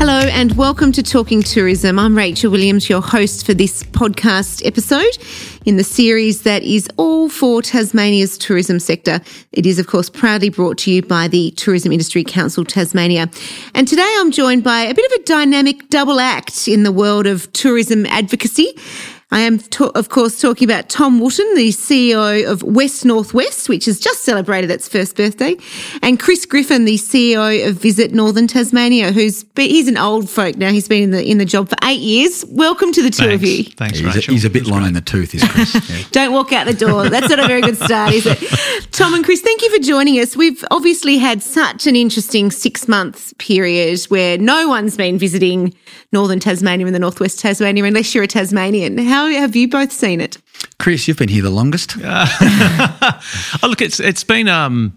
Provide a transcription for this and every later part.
Hello and welcome to Talking Tourism. I'm Rachel Williams, your host for this podcast episode in the series that is all for Tasmania's tourism sector. It is, of course, proudly brought to you by the Tourism Industry Council Tasmania. And today I'm joined by a bit of a dynamic double act in the world of tourism advocacy. I am, to- of course, talking about Tom Wootton, the CEO of West Northwest, which has just celebrated its first birthday, and Chris Griffin, the CEO of Visit Northern Tasmania, who's he's an old folk now. He's been in the in the job for eight years. Welcome to the two Thanks. of you. Thanks, He's a, he's a bit That's long great. in the tooth, is Chris. Yeah. Don't walk out the door. That's not a very good start, is it? Tom and Chris, thank you for joining us. We've obviously had such an interesting six month period where no one's been visiting northern Tasmania and the northwest Tasmania unless you're a Tasmanian. How have you both seen it? Chris, you've been here the longest. Oh, look, it's it's been. Um,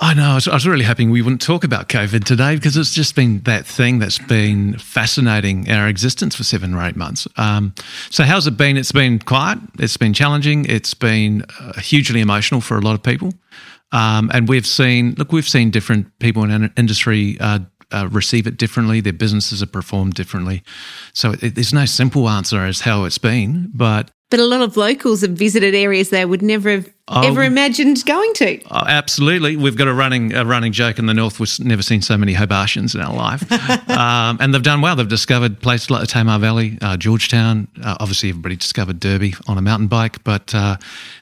I know. I was, I was really hoping we wouldn't talk about COVID today because it's just been that thing that's been fascinating our existence for seven or eight months. Um, so, how's it been? It's been quiet. It's been challenging. It's been uh, hugely emotional for a lot of people. Um, and we've seen, look, we've seen different people in our industry uh, uh, receive it differently. Their businesses are performed differently. So, it, there's no simple answer as how it's been, but But a lot of locals have visited areas they would never have Oh. ever imagined going to. Oh, absolutely. We've got a running a running joke in the north. We've never seen so many Hobartians in our life, um, and they've done well. They've discovered places like the Tamar Valley, uh, George Town. Uh, obviously, everybody discovered Derby on a mountain bike, but uh,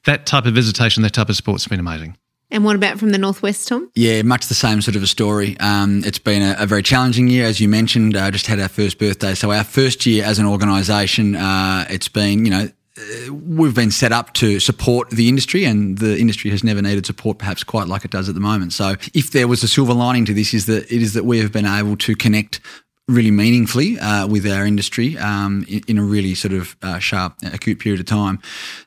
that type of visitation, that type of sport's been amazing. And what about from the northwest, Tom? Yeah, much the same sort of a story. Um, it's been a, a very challenging year, as you mentioned. Uh, just had our first birthday, so our first year as an organisation. Uh, it's been, you know. uh, We've been set up to support the industry, and the industry has never needed support, perhaps quite like it does at the moment. So, if there was a silver lining to this, is that it is that we have been able to connect really meaningfully uh, with our industry um, in, in a really sort of uh, sharp, acute period of time.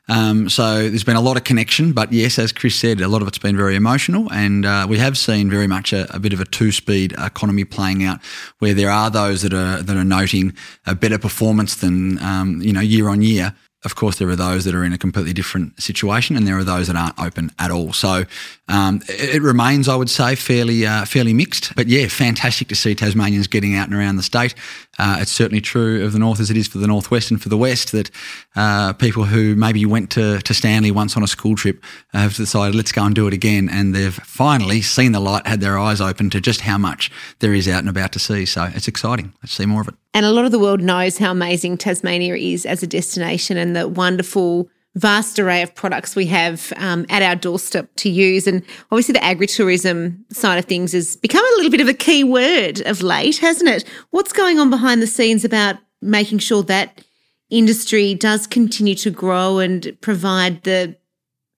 Um, so there's been a lot of connection, but yes, as Chris said, a lot of it's been very emotional, and uh, we have seen very much a, a bit of a two-speed economy playing out, where there are those that are that are noting a better performance than um, you know year on year. Of course, there are those that are in a completely different situation, and there are those that aren't open at all. So um, it, it remains, I would say, fairly uh, fairly mixed. But yeah, fantastic to see Tasmanians getting out and around the state. Uh, it's certainly true of the north as it is for the northwest and for the west that uh, people who maybe went to, to Stanley once on a school trip have decided let's go and do it again, and they've finally seen the light, had their eyes open to just how much there is out and about to see. So it's exciting. Let's see more of it. And a lot of the world knows how amazing Tasmania is as a destination and the wonderful, vast array of products we have um, at our doorstep to use. And obviously, the agritourism side of things has become a little bit of a key word of late, hasn't it? What's going on behind the scenes about making sure that industry does continue to grow and provide the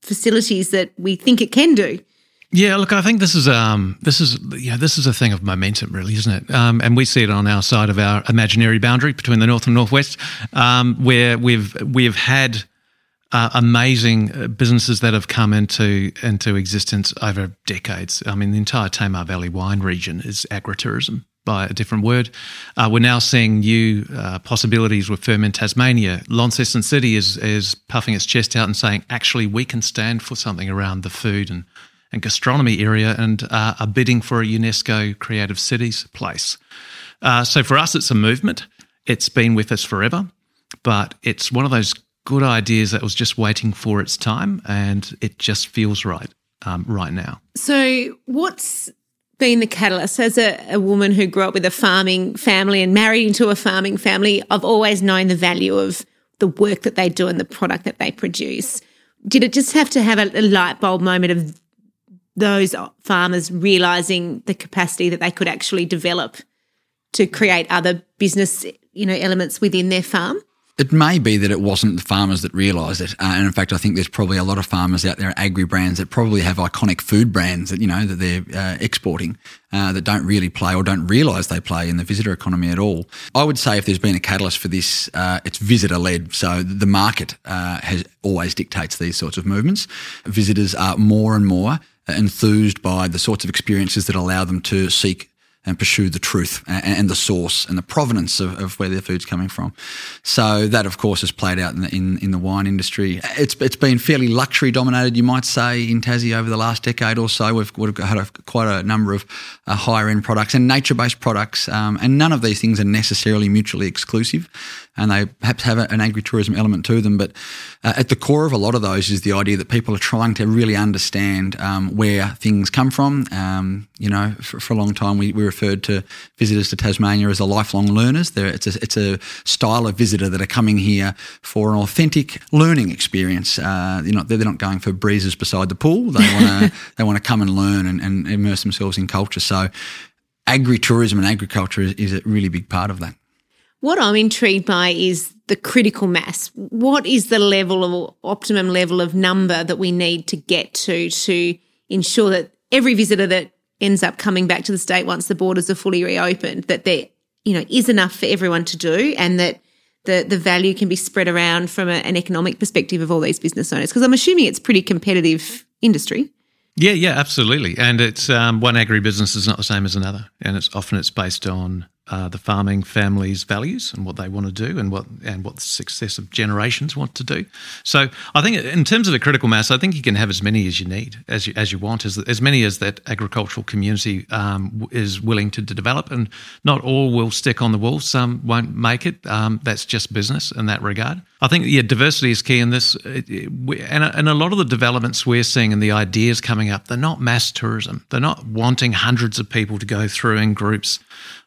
facilities that we think it can do? Yeah, look, I think this is um, this is yeah, this is a thing of momentum, really, isn't it? Um, and we see it on our side of our imaginary boundary between the north and northwest, um, where we've we've had uh, amazing uh, businesses that have come into into existence over decades. I mean, the entire Tamar Valley wine region is agritourism by a different word. Uh, we're now seeing new uh, possibilities with Ferment Tasmania. Launceston City is is puffing its chest out and saying, actually, we can stand for something around the food and and gastronomy area and uh, are bidding for a UNESCO Creative Cities place. Uh, so for us, it's a movement. It's been with us forever, but it's one of those good ideas that was just waiting for its time, and it just feels right um, right now. So, what's been the catalyst? As a, a woman who grew up with a farming family and married into a farming family, I've always known the value of the work that they do and the product that they produce. Did it just have to have a, a light bulb moment of those farmers realizing the capacity that they could actually develop to create other business, you know, elements within their farm? It may be that it wasn't the farmers that realised it, uh, and in fact, I think there's probably a lot of farmers out there, agri brands that probably have iconic food brands that you know that they're uh, exporting uh, that don't really play or don't realise they play in the visitor economy at all. I would say if there's been a catalyst for this, uh, it's visitor led. So the market uh, has always dictates these sorts of movements. Visitors are more and more enthused by the sorts of experiences that allow them to seek and pursue the truth and, and the source and the provenance of, of, where their food's coming from. So that, of course, has played out in the, in, in, the wine industry. It's it's been fairly luxury dominated, you might say, in Tassie over the last decade or so. We've, we've had a, quite a number of uh, higher end products and nature based products, um, and none of these things are necessarily mutually exclusive and they perhaps have an agritourism element to them. But uh, at the core of a lot of those is the idea that people are trying to really understand um, where things come from. Um, you know, for, for, a long time we, we referred to visitors to Tasmania as a lifelong learners. it's, a, it's a style of visitor that are coming here for an authentic learning experience. Uh, you know, they're not going for breezes beside the pool. They want to they want to come and learn and, and immerse themselves in culture. So agri-tourism and agriculture is, is a really big part of that. What I'm intrigued by is the critical mass. What is the level of optimum level of number that we need to get to to ensure that every visitor that ends up coming back to the state once the borders are fully reopened, that there, you know, is enough for everyone to do and that the, the value can be spread around from a, an economic perspective of all these business owners? Because I'm assuming it's pretty competitive industry. Yeah, yeah, absolutely. And it's um, one agribusiness is not the same as another, and it's often it's based on uh, the farming family's values and what they want to do and what and what the successive generations want to do. So I think in terms of a critical mass, I think you can have as many as you need, as you, as you want, as, as many as that agricultural community um, is willing to, to, develop. And not all will stick on the wall. Some won't make it. Um, that's just business in that regard. I think yeah, diversity is key in this, it, it, and, and a lot of the developments we're seeing and the ideas coming up, they're not mass tourism. They're not wanting hundreds of people to go through in groups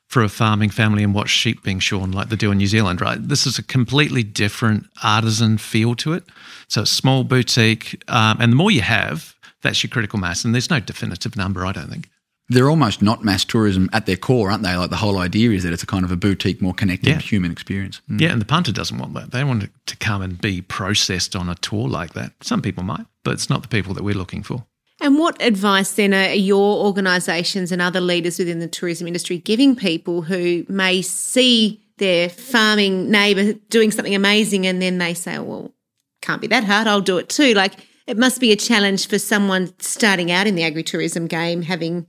for a farming family and watch sheep being shorn like they do in New Zealand, right? This is a completely different artisan feel to it. So small boutique, um, and the more you have, that's your critical mass. And there's no definitive number, I don't think. They're almost not mass tourism at their core, aren't they? Like the whole idea is that it's a kind of a boutique, more connected yeah. human experience. Mm. Yeah, and the punter doesn't want that. They want to come and be processed on a tour like that. Some people might, but it's not the people that we're looking for. And what advice then are your organisations and other leaders within the tourism industry giving people who may see their farming neighbour doing something amazing and then they say, well, can't be that hard, I'll do it too. Like it must be a challenge for someone starting out in the agritourism game, having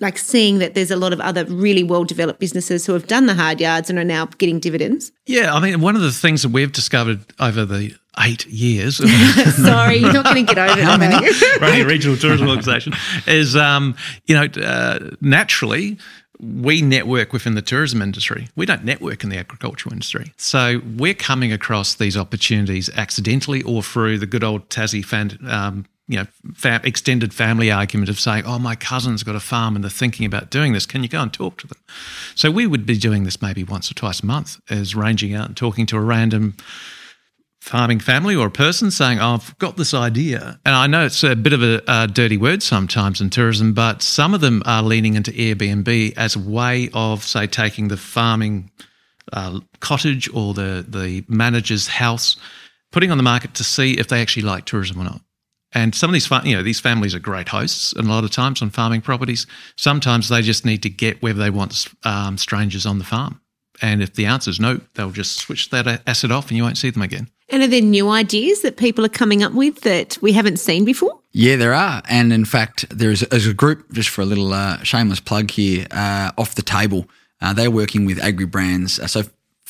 like seeing that there's a lot of other really well developed businesses who have done the hard yards and are now getting dividends. Yeah, I mean, one of the things that we've discovered over the eight years. Sorry, you're not going to get over that. Running a regional tourism organisation is, um, you know, uh, naturally we network within the tourism industry. We don't network in the agricultural industry. So we're coming across these opportunities accidentally or through the good old Tassie fan, um, you know, fam- extended family argument of saying, "Oh, my cousin's got a farm and they're thinking about doing this. Can you go and talk to them?" So we would be doing this maybe once or twice a month, as ranging out and talking to a random farming family or a person saying, oh, I've got this idea. And I know it's a bit of a, a, dirty word sometimes in tourism, but some of them are leaning into Airbnb as a way of, say, taking the farming uh, cottage or the, the manager's house, putting on the market to see if they actually like tourism or not. And some of these, you know, these families are great hosts, and a lot of times on farming properties, sometimes they just need to get whether they want um, strangers on the farm. And if the answer is no, they'll just switch that asset off, and you won't see them again. And are there new ideas that people are coming up with that we haven't seen before? Yeah, there are. And in fact, there's, a group, just for a little uh, shameless plug here, uh, off the table. Uh, they're working with agri brands. Uh, so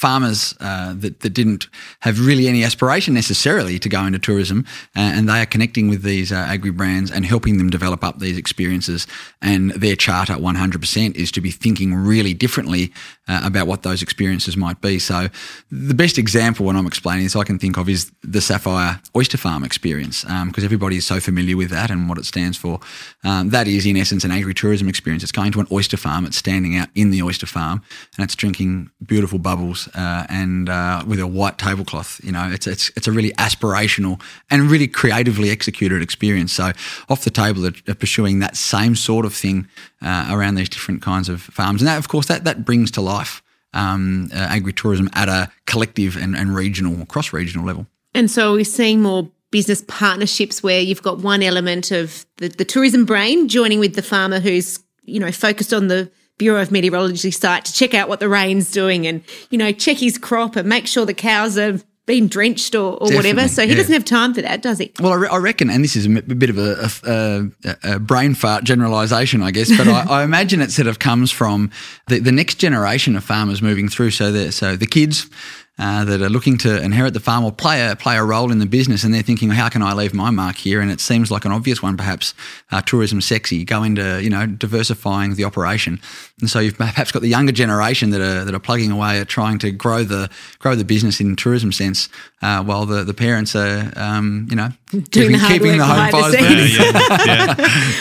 farmers uh, that, that didn't have really any aspiration necessarily to go into tourism, uh, and they are connecting with these uh, agri brands and helping them develop up these experiences. And their charter, 100%, is to be thinking really differently uh, about what those experiences might be. So, the best example when I'm explaining this I can think of is the Saffire Oyster Farm experience, because um, everybody is so familiar with that and what it stands for. Um, that is, in essence, an agri-tourism experience. It's going to an oyster farm, it's standing out in the oyster farm, and it's drinking beautiful bubbles uh, and uh, with a white tablecloth. You know, it's, it's it's a really aspirational and really creatively executed experience. So, off the table, are pursuing that same sort of thing uh, around these different kinds of farms, and that, of course, that that brings to life um, uh, agri-tourism at a collective and, and regional, cross-regional level. And so we're seeing more business partnerships where you've got one element of the, the tourism brain joining with the farmer who's, you know, focused on the Bureau of Meteorology site to check out what the rain's doing and, you know, check his crop and make sure the cows are been drenched or, or whatever. So he yeah. doesn't have time for that, does he? Well, I, re- I reckon, and this is a, bit of a, a, a brain fart generalisation, I guess, but I, I, imagine it sort of comes from the, the next generation of farmers moving through. So the, so the kids uh, that are looking to inherit the farm or play a play a role in the business, and they're thinking, how can I leave my mark here? And it seems like an obvious one, perhaps. Uh, tourism sexy, go into you know diversifying the operation, and so you've perhaps got the younger generation that are that are plugging away at trying to grow the grow the business in tourism sense, uh, while the, the parents are um, you know Doing the keeping the home fires burning. Yeah, yeah,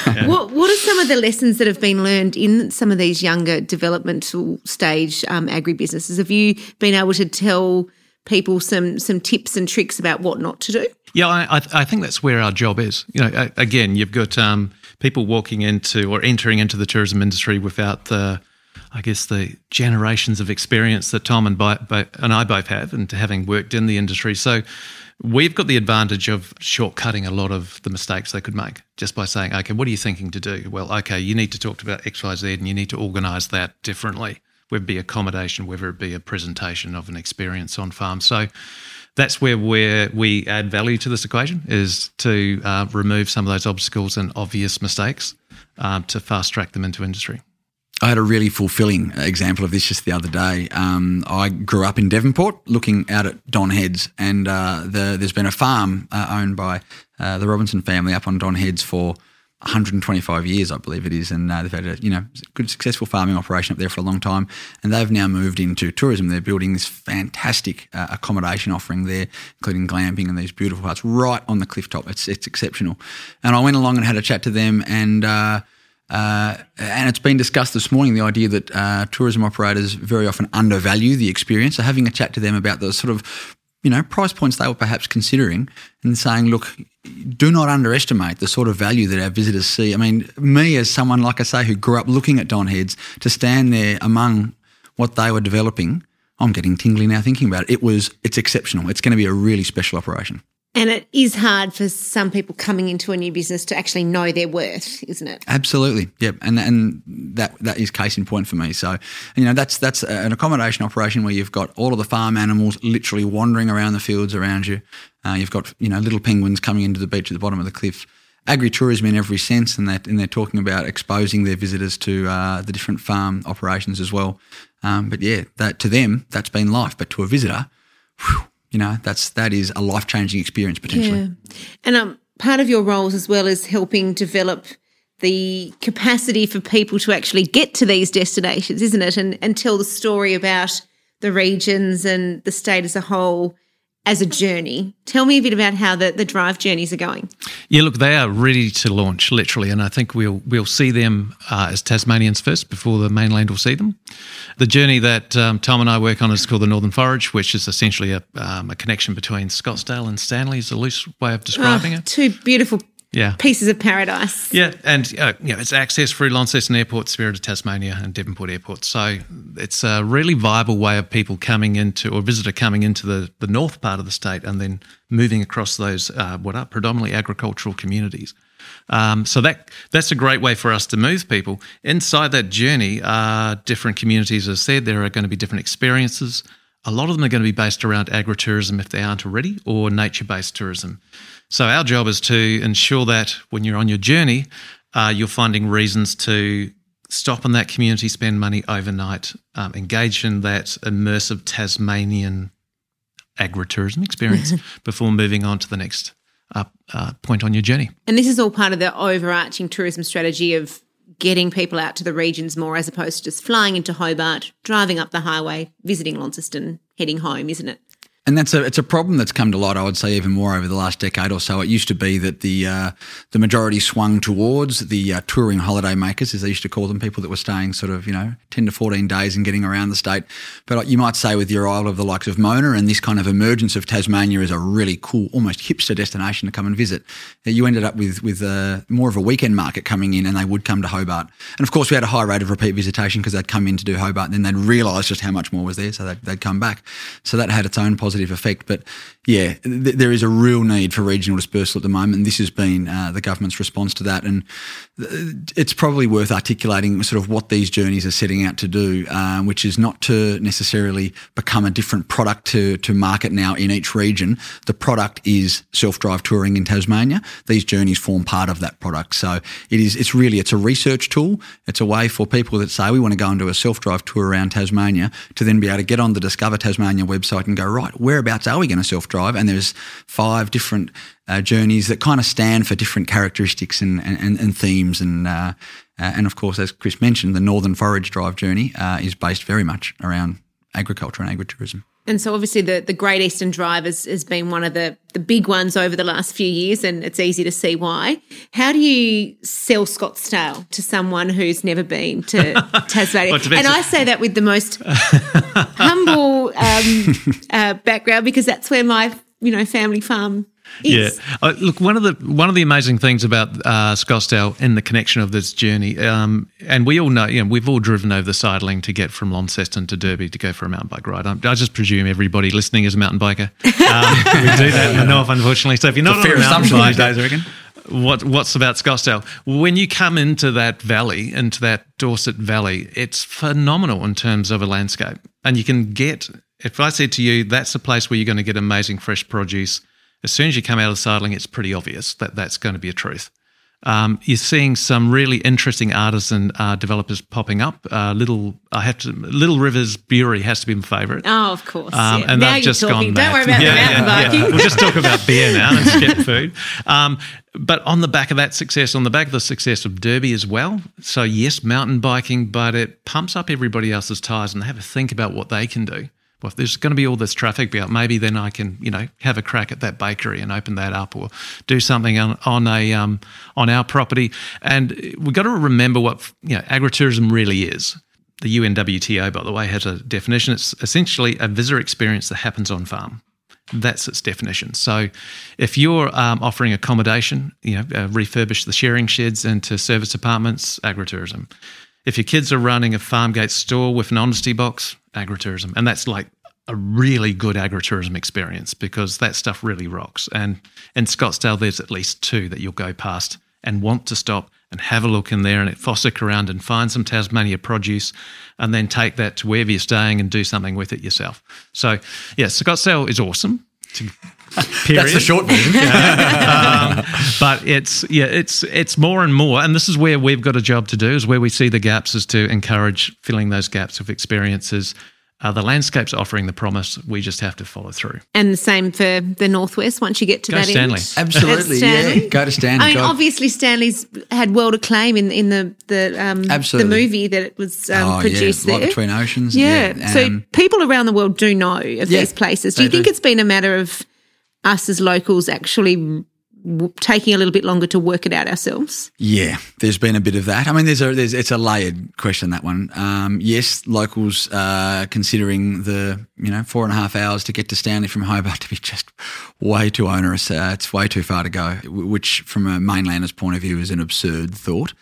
yeah. what what are some of the lessons that have been learned in some of these younger developmental stage um, agribusinesses? Have you been able to tell people some some tips and tricks about what not to do? Yeah, I, I think that's where our job is. You know, again, you've got um, people walking into or entering into the tourism industry without the, I guess, the generations of experience that Tom and, Bo- Bo- and I both have, and having worked in the industry. So we've got the advantage of shortcutting a lot of the mistakes they could make just by saying, okay, what are you thinking to do? Well, okay, you need to talk about X, Y, Z, and you need to organise that differently whether it be accommodation, whether it be a presentation of an experience on farm. So that's where we we add value to this equation is to uh, remove some of those obstacles and obvious mistakes um, to fast track them into industry. I had a really fulfilling example of this just the other day. Um, I grew up in Devonport, looking out at Don Heads, and uh, the, there's been a farm uh, owned by uh, the Robinson family up on Don Heads for 125 years, I believe it is, and uh, they've had a you know good successful farming operation up there for a long time, and they've now moved into tourism. They're building this fantastic uh, accommodation offering there, including glamping and these beautiful huts right on the cliff top. It's it's exceptional, and I went along and had a chat to them, and uh, and it's been discussed this morning the idea that uh, tourism operators very often undervalue the experience. So having a chat to them about the sort of you know, price points they were perhaps considering and saying, look, do not underestimate the sort of value that our visitors see. I mean, me as someone, like I say, who grew up looking at Don Heads, to stand there among what they were developing, I'm getting tingly now thinking about it. It was, it's exceptional. It's going to be a really special operation. And it is hard for some people coming into a new business to actually know their worth, isn't it? Absolutely, yep. And and that that is case in point for me. So, you know, that's that's an accommodation operation where you've got all of the farm animals literally wandering around the fields around you. Uh, you've got you know little penguins coming into the beach at the bottom of the cliff. Agri-tourism in every sense, and that and they're talking about exposing their visitors to uh, the different farm operations as well. Um, but yeah, that to them that's been life, but to a visitor. Whew, you know, that's that is a life changing experience potentially. Yeah. And um, part of your roles as well is helping develop the capacity for people to actually get to these destinations, isn't it? And and tell the story about the regions and the state as a whole as a journey. Tell me a bit about how the, the drive journeys are going. Yeah, look, they are ready to launch, literally, and I think we'll we'll see them uh, as Tasmanians first before the mainland will see them. The journey that um, Tom and I work on is called the Northern Forage, which is essentially a, um, a connection between Scottsdale and Stanley. Is a loose way of describing oh, it. Two beautiful yeah. pieces of paradise. Yeah, and uh, you know, it's access through Launceston Airport, Spirit of Tasmania, and Devonport Airport. So it's a really viable way of people coming into or visitor coming into the, the north part of the state and then moving across those uh, what are predominantly agricultural communities. Um, so that that's a great way for us to move people inside that journey. Are different communities, as I said, there are going to be different experiences. A lot of them are going to be based around agritourism if they aren't already, or nature-based tourism. So our job is to ensure that when you're on your journey, uh, you're finding reasons to stop in that community, spend money overnight, um, engage in that immersive Tasmanian agritourism experience before moving on to the next uh, uh, point on your journey. And this is all part of the overarching tourism strategy of getting people out to the regions more as opposed to just flying into Hobart, driving up the highway, visiting Launceston, heading home, isn't it? And that's a it's a problem that's come to light. I would say even more over the last decade or so. It used to be that the uh, the majority swung towards the uh, touring holiday makers, as they used to call them, people that were staying sort of you know ten to fourteen days and getting around the state. But you might say with your arrival of the likes of Mona and this kind of emergence of Tasmania as a really cool, almost hipster destination to come and visit, you ended up with with uh, more of a weekend market coming in, and they would come to Hobart. And of course, we had a high rate of repeat visitation because they'd come in to do Hobart, and then they'd realise just how much more was there, so they'd, they'd come back. So that had its own positive positive effect. But yeah, th- there is a real need for regional dispersal at the moment. This has been uh, the government's response to that. And it's probably worth articulating sort of what these journeys are setting out to do, um, which is not to necessarily become a different product to, to market now in each region. The product is self-drive touring in Tasmania. These journeys form part of that product. So it is, it's really, it's a research tool. It's a way for people that say we want to go and do a self-drive tour around Tasmania to then be able to get on the Discover Tasmania website and go, right, whereabouts are we going to self-drive? And there's five different uh, journeys that kind of stand for different characteristics and, and, and themes. And, uh, uh, and of course, as Chris mentioned, the Northern Forage Drive journey uh, is based very much around agriculture and agritourism. And so obviously the, the Great Eastern Drive has, has been one of the, the big ones over the last few years and it's easy to see why. How do you sell Scottsdale to someone who's never been to Tasmania? well, and I say that with the most humble um, uh, background because that's where my you know family farm yeah. Uh, look, one of the one of the amazing things about uh, Scottsdale and the connection of this journey, um, and we all know, you know, we've all driven over the Sideling to get from Launceston to Derby to go for a mountain bike ride. I, I just presume everybody listening is a mountain biker. Um, we do that in the north, unfortunately. So if you're not on a mountain bike, days, I reckon. What what's about Scottsdale? When you come into that valley, into that Dorset Valley, it's phenomenal in terms of a landscape, and you can get. If I said to you, that's a place where you're going to get amazing fresh produce as soon as you come out of the Sideling, it's pretty obvious that that's going to be a truth. Um, you're seeing some really interesting artisan uh, developers popping up. Uh, little, I have to. Little Rivers Brewery has to be my favourite. Oh, of course. Um, yeah. And now they've just talking. gone. Don't worry about yeah, the mountain yeah, biking. Yeah. We'll just talk about beer now and skip food. Um, but on the back of that success, on the back of the success of Derby as well. So yes, mountain biking, but it pumps up everybody else's tires and they have a think about what they can do well, if there's going to be all this traffic built, maybe then I can, you know, have a crack at that bakery and open that up, or do something on, on a um, on our property. And we've got to remember what you know agritourism really is. The UNWTO, by the way, has a definition. It's essentially a visitor experience that happens on farm. That's its definition. So, if you're um, offering accommodation, you know, uh, refurbish the shearing sheds into service apartments, agritourism. If your kids are running a farm gate store with an honesty box, agritourism. And that's like a really good agritourism experience because that stuff really rocks. And in Scottsdale, there's at least two that you'll go past and want to stop and have a look in there and Fossick around and find some Tasmania produce and then take that to wherever you're staying and do something with it yourself. So, yeah, Scottsdale is awesome. That's the short version. um, but it's yeah, it's it's more and more, and this is where we've got a job to do. Is where we see the gaps is to encourage filling those gaps of experiences. Uh, the landscape's offering the promise. We just have to follow through. And the same for the northwest. Once you get to Go that Stanley. end, absolutely, yeah. Go to Stanley. I mean, God. obviously, Stanley's had world acclaim in in the the um, absolutely. the movie that it was um, oh, produced yeah. there. Between Oceans. Yeah. yeah. So um, people around the world do know of yeah, these places. Do you think do. it's been a matter of us as locals actually taking a little bit longer to work it out ourselves? Yeah, there's been a bit of that. I mean, there's a there's it's a layered question that one. Um, yes, locals are considering the you know four and a half hours to get to Stanley from Hobart to be just way too onerous. Uh, it's way too far to go, which from a mainlander's point of view is an absurd thought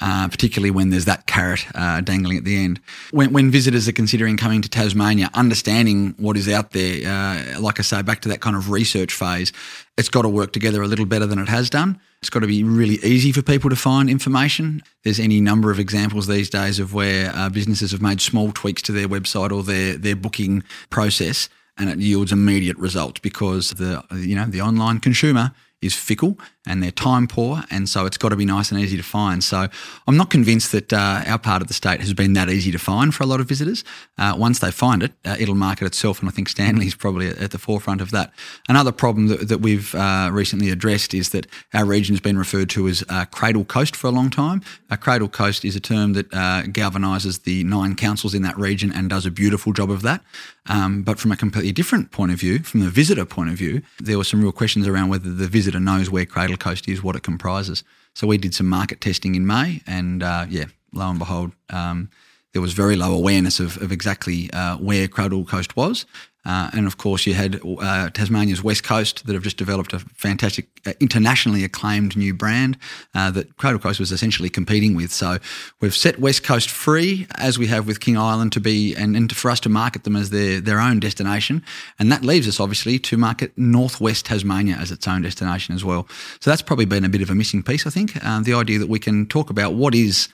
uh, particularly when there's that carrot uh, dangling at the end. When, when, visitors are considering coming to Tasmania, understanding what is out there, uh, like I say, back to that kind of research phase, it's got to work together a little better than it has done. It's got to be really easy for people to find information. There's any number of examples these days of where uh, businesses have made small tweaks to their website or their, their booking process and it yields immediate results because the you know the online consumer is fickle and they're time poor, and so it's got to be nice and easy to find. So I'm not convinced that uh, our part of the state has been that easy to find for a lot of visitors. Uh, once they find it, uh, it'll market itself, and I think Stanley's probably at, the forefront of that. Another problem that, that we've uh, recently addressed is that our region has been referred to as uh, Cradle Coast for a long time. Uh, Cradle Coast is a term that galvanises the nine councils in that region and does a beautiful job of that. Um, but from a completely different point of view, from the visitor point of view, there were some real questions around whether the visitor knows where Cradle Coast is, what it comprises. So we did some market testing in May, and uh, yeah, lo and behold, um, there was very low awareness of, of exactly uh, where Cradle Coast was. Uh, and of course, you had uh, Tasmania's West Coast that have just developed a fantastic, uh, internationally acclaimed new brand uh, that Cradle Coast was essentially competing with. So we've set West Coast free, as we have with King Island, to be and, and for us to market them as their their own destination. And that leaves us obviously to market Northwest Tasmania as its own destination as well. So that's probably been a bit of a missing piece, I think. Uh, the idea that we can talk about what is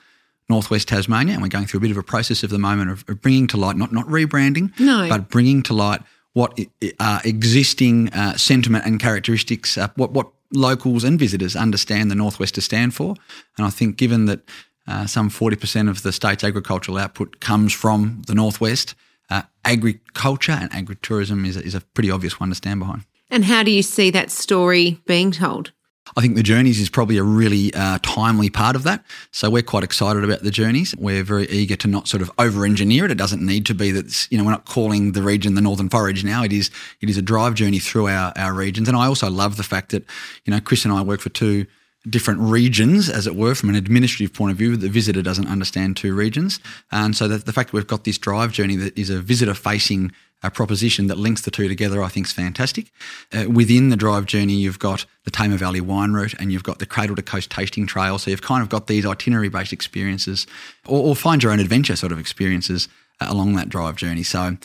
northwest Tasmania, and we're going through a bit of a process at the moment of, of bringing to light, not not rebranding, no. but bringing to light what are existing uh, sentiment and characteristics, uh, what what locals and visitors understand the northwest to stand for. And I think, given that uh, some forty percent of the state's agricultural output comes from the northwest, uh, agriculture and agritourism is is a pretty obvious one to stand behind. And how do you see that story being told? I think the journeys is probably a really uh, timely part of that. So we're quite excited about the journeys. We're very eager to not sort of over engineer it. It doesn't need to be that, you know, we're not calling the region the Northern Forage now. It is, it is a drive journey through our, our regions. And I also love the fact that, you know, Chris and I work for two different regions, as it were, from an administrative point of view. The visitor doesn't understand two regions. And so the fact that we've got this drive journey that is a visitor facing a proposition that links the two together, I think is fantastic. Uh, within the drive journey, you've got the Tamar Valley wine route and you've got the Cradle to Coast tasting trail. So you've kind of got these itinerary based experiences or, or, find your own adventure sort of experiences uh, along that drive journey. So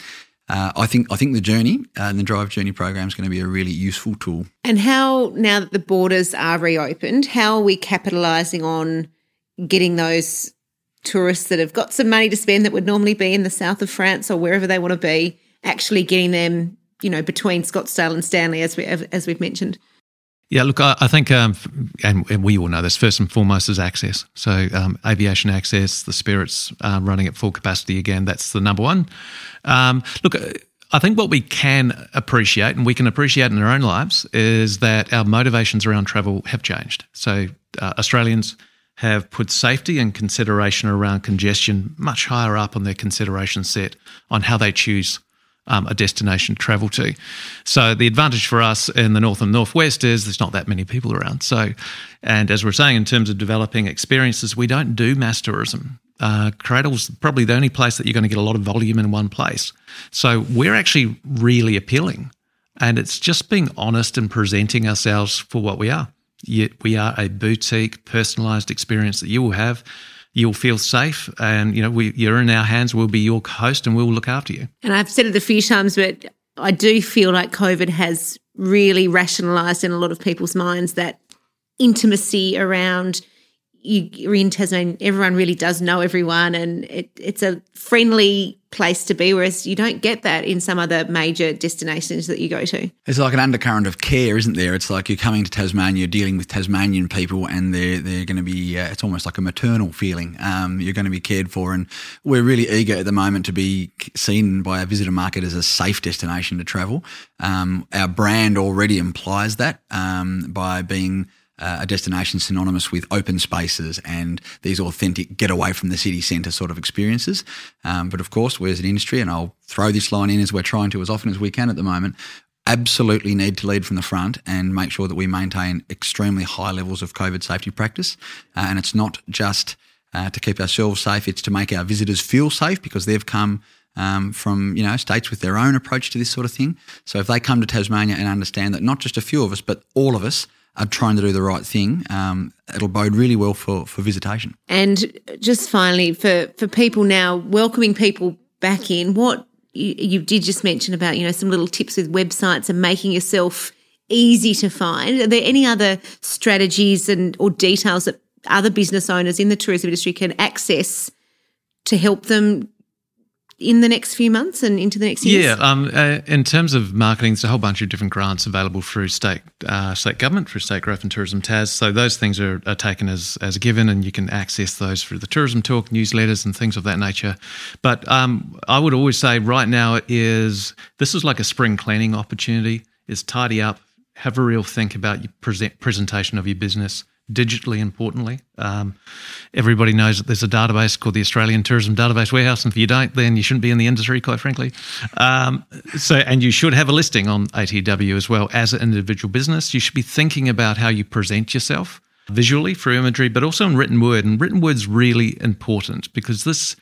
uh, I think I think the journey uh, and the drive journey program is going to be a really useful tool. And how now that the borders are reopened, how are we capitalising on getting those tourists that have got some money to spend that would normally be in the south of France or wherever they want to be actually getting them, you know, between Scottsdale and Stanley, as we as we've mentioned. Yeah, look, I, I think, um, and, and, we all know this. First and foremost is access. So, um, aviation access, the Spirit's uh, running at full capacity again. That's the number one. Um, look, uh, I think what we can appreciate, and we can appreciate in our own lives, is that our motivations around travel have changed. So, uh, Australians have put safety and consideration around congestion much higher up on their consideration set on how they choose um, a destination to travel to. So the advantage for us in the north and northwest is there's not that many people around. So, and as we're saying, in terms of developing experiences, we don't do mass tourism. Uh, Cradle's probably the only place that you're going to get a lot of volume in one place. So we're actually really appealing, and it's just being honest and presenting ourselves for what we are. We are a boutique, personalised experience that you will have you'll feel safe and you know we, you're in our hands. We'll be your host and we'll look after you. And i've said it a few times but i do feel like covid has really rationalized in a lot of people's minds that intimacy around you, are in Tasmania, everyone really does know everyone, and it, it's a friendly place to be. Whereas you don't get that in some other major destinations that you go to. It's like an undercurrent of care, isn't there? It's like you're coming to Tasmania, you're dealing with Tasmanian people, and they're they're going to be. Uh, it's almost like a maternal feeling. Um, you're going to be cared for, and we're really eager at the moment to be seen by our visitor market as a safe destination to travel. Um, our brand already implies that um, by being uh, a destination synonymous with open spaces and these authentic get away from the city centre sort of experiences. Um, but of course, we as an industry, and I'll throw this line in as we're trying to as often as we can at the moment, absolutely need to lead from the front and make sure that we maintain extremely high levels of COVID safety practice. Uh, and it's not just uh, to keep ourselves safe, it's to make our visitors feel safe because they've come um, from you know states with their own approach to this sort of thing. So if they come to Tasmania and understand that not just a few of us, but all of us are trying to do the right thing, um, it'll bode really well for, for visitation. And just finally, for, for people now, welcoming people back in, what you, you did just mention about, you know, some little tips with websites and making yourself easy to find. Are there any other strategies and or details that other business owners in the tourism industry can access to help them in the next few months and into the next year? Yeah, um, uh, in terms of marketing, there's a whole bunch of different grants available through state uh, state government, through State Growth and Tourism TAS. So those things are, are, taken as, as a given, and you can access those through the Tourism Talk newsletters and things of that nature. But um, I would always say right now it is this is like a spring cleaning opportunity. Is tidy up, have a real think about your present, presentation of your business digitally importantly. Um, everybody knows that there's a database called the Australian Tourism Database Warehouse, and if you don't, then you shouldn't be in the industry, quite frankly. Um, so, and you should have a listing on ATW as well as an individual business. You should be thinking about how you present yourself visually through imagery, but also in written word. And written word's really important because this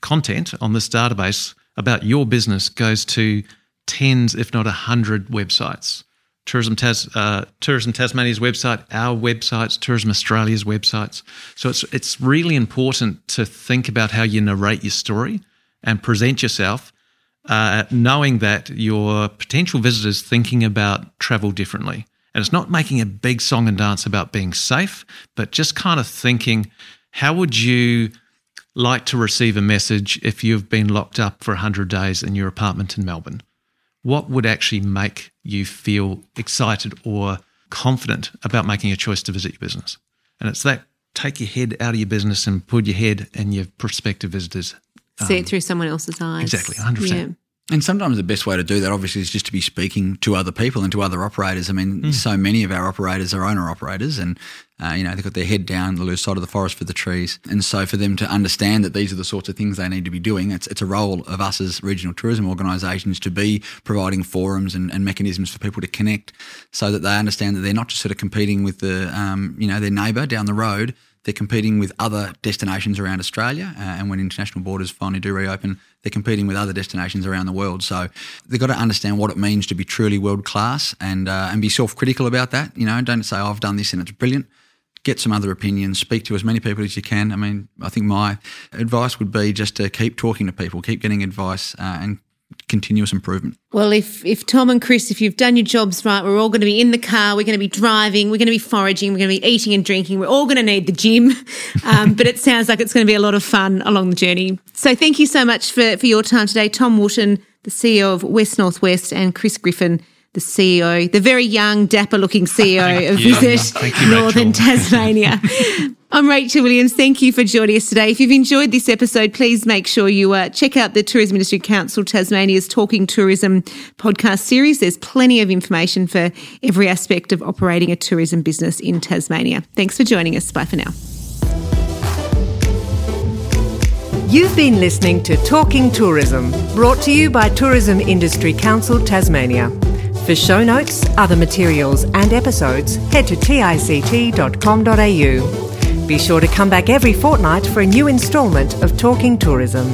content on this database about your business goes to tens, if not a hundred websites. Tourism, Tas, uh, Tourism Tasmania's website, our websites, Tourism Australia's websites. So it's it's really important to think about how you narrate your story and present yourself, uh, knowing that your potential visitors thinking about travel differently. And it's not making a big song and dance about being safe, but just kind of thinking, how would you like to receive a message if you've been locked up for 100 days in your apartment in Melbourne? What would actually make you feel excited or confident about making a choice to visit your business? And it's that take your head out of your business and put your head in your prospective visitors. See um, it through someone else's eyes. Exactly, 100%. Yeah. And sometimes the best way to do that, obviously, is just to be speaking to other people and to other operators. I mean, mm. so many of our operators are owner operators, and uh, you know they've got their head down the loose side of the forest for the trees. And so, for them to understand that these are the sorts of things they need to be doing, it's it's a role of us as regional tourism organisations to be providing forums and, and, mechanisms for people to connect, so that they understand that they're not just sort of competing with the um, you know their neighbour down the road. They're competing with other destinations around Australia, uh, and when international borders finally do reopen, they're competing with other destinations around the world. So they've got to understand what it means to be truly world class and uh, and be self critical about that. You know, don't say oh, I've done this and it's brilliant. Get some other opinions. Speak to as many people as you can. I mean, I think my advice would be just to keep talking to people, keep getting advice, uh, and continuous improvement. Well, if if Tom and Chris, if you've done your jobs right, we're all going to be in the car, we're going to be driving, we're going to be foraging, we're going to be eating and drinking, we're all going to need the gym. Um, but it sounds like it's going to be a lot of fun along the journey. So thank you so much for, for your time today, Tom Wootton, the CEO of West Northwest, and Chris Griffin, the CEO, the very young, dapper looking CEO of Visit you, Northern Tasmania. I'm Rachel Williams. Thank you for joining us today. If you've enjoyed this episode, please make sure you uh, check out the Tourism Industry Council Tasmania's Talking Tourism podcast series. There's plenty of information for every aspect of operating a tourism business in Tasmania. Thanks for joining us. Bye for now. You've been listening to Talking Tourism, brought to you by Tourism Industry Council Tasmania. For show notes, other materials, and episodes, head to tict.com.au. Be sure to come back every fortnight for a new instalment of Talking Tourism.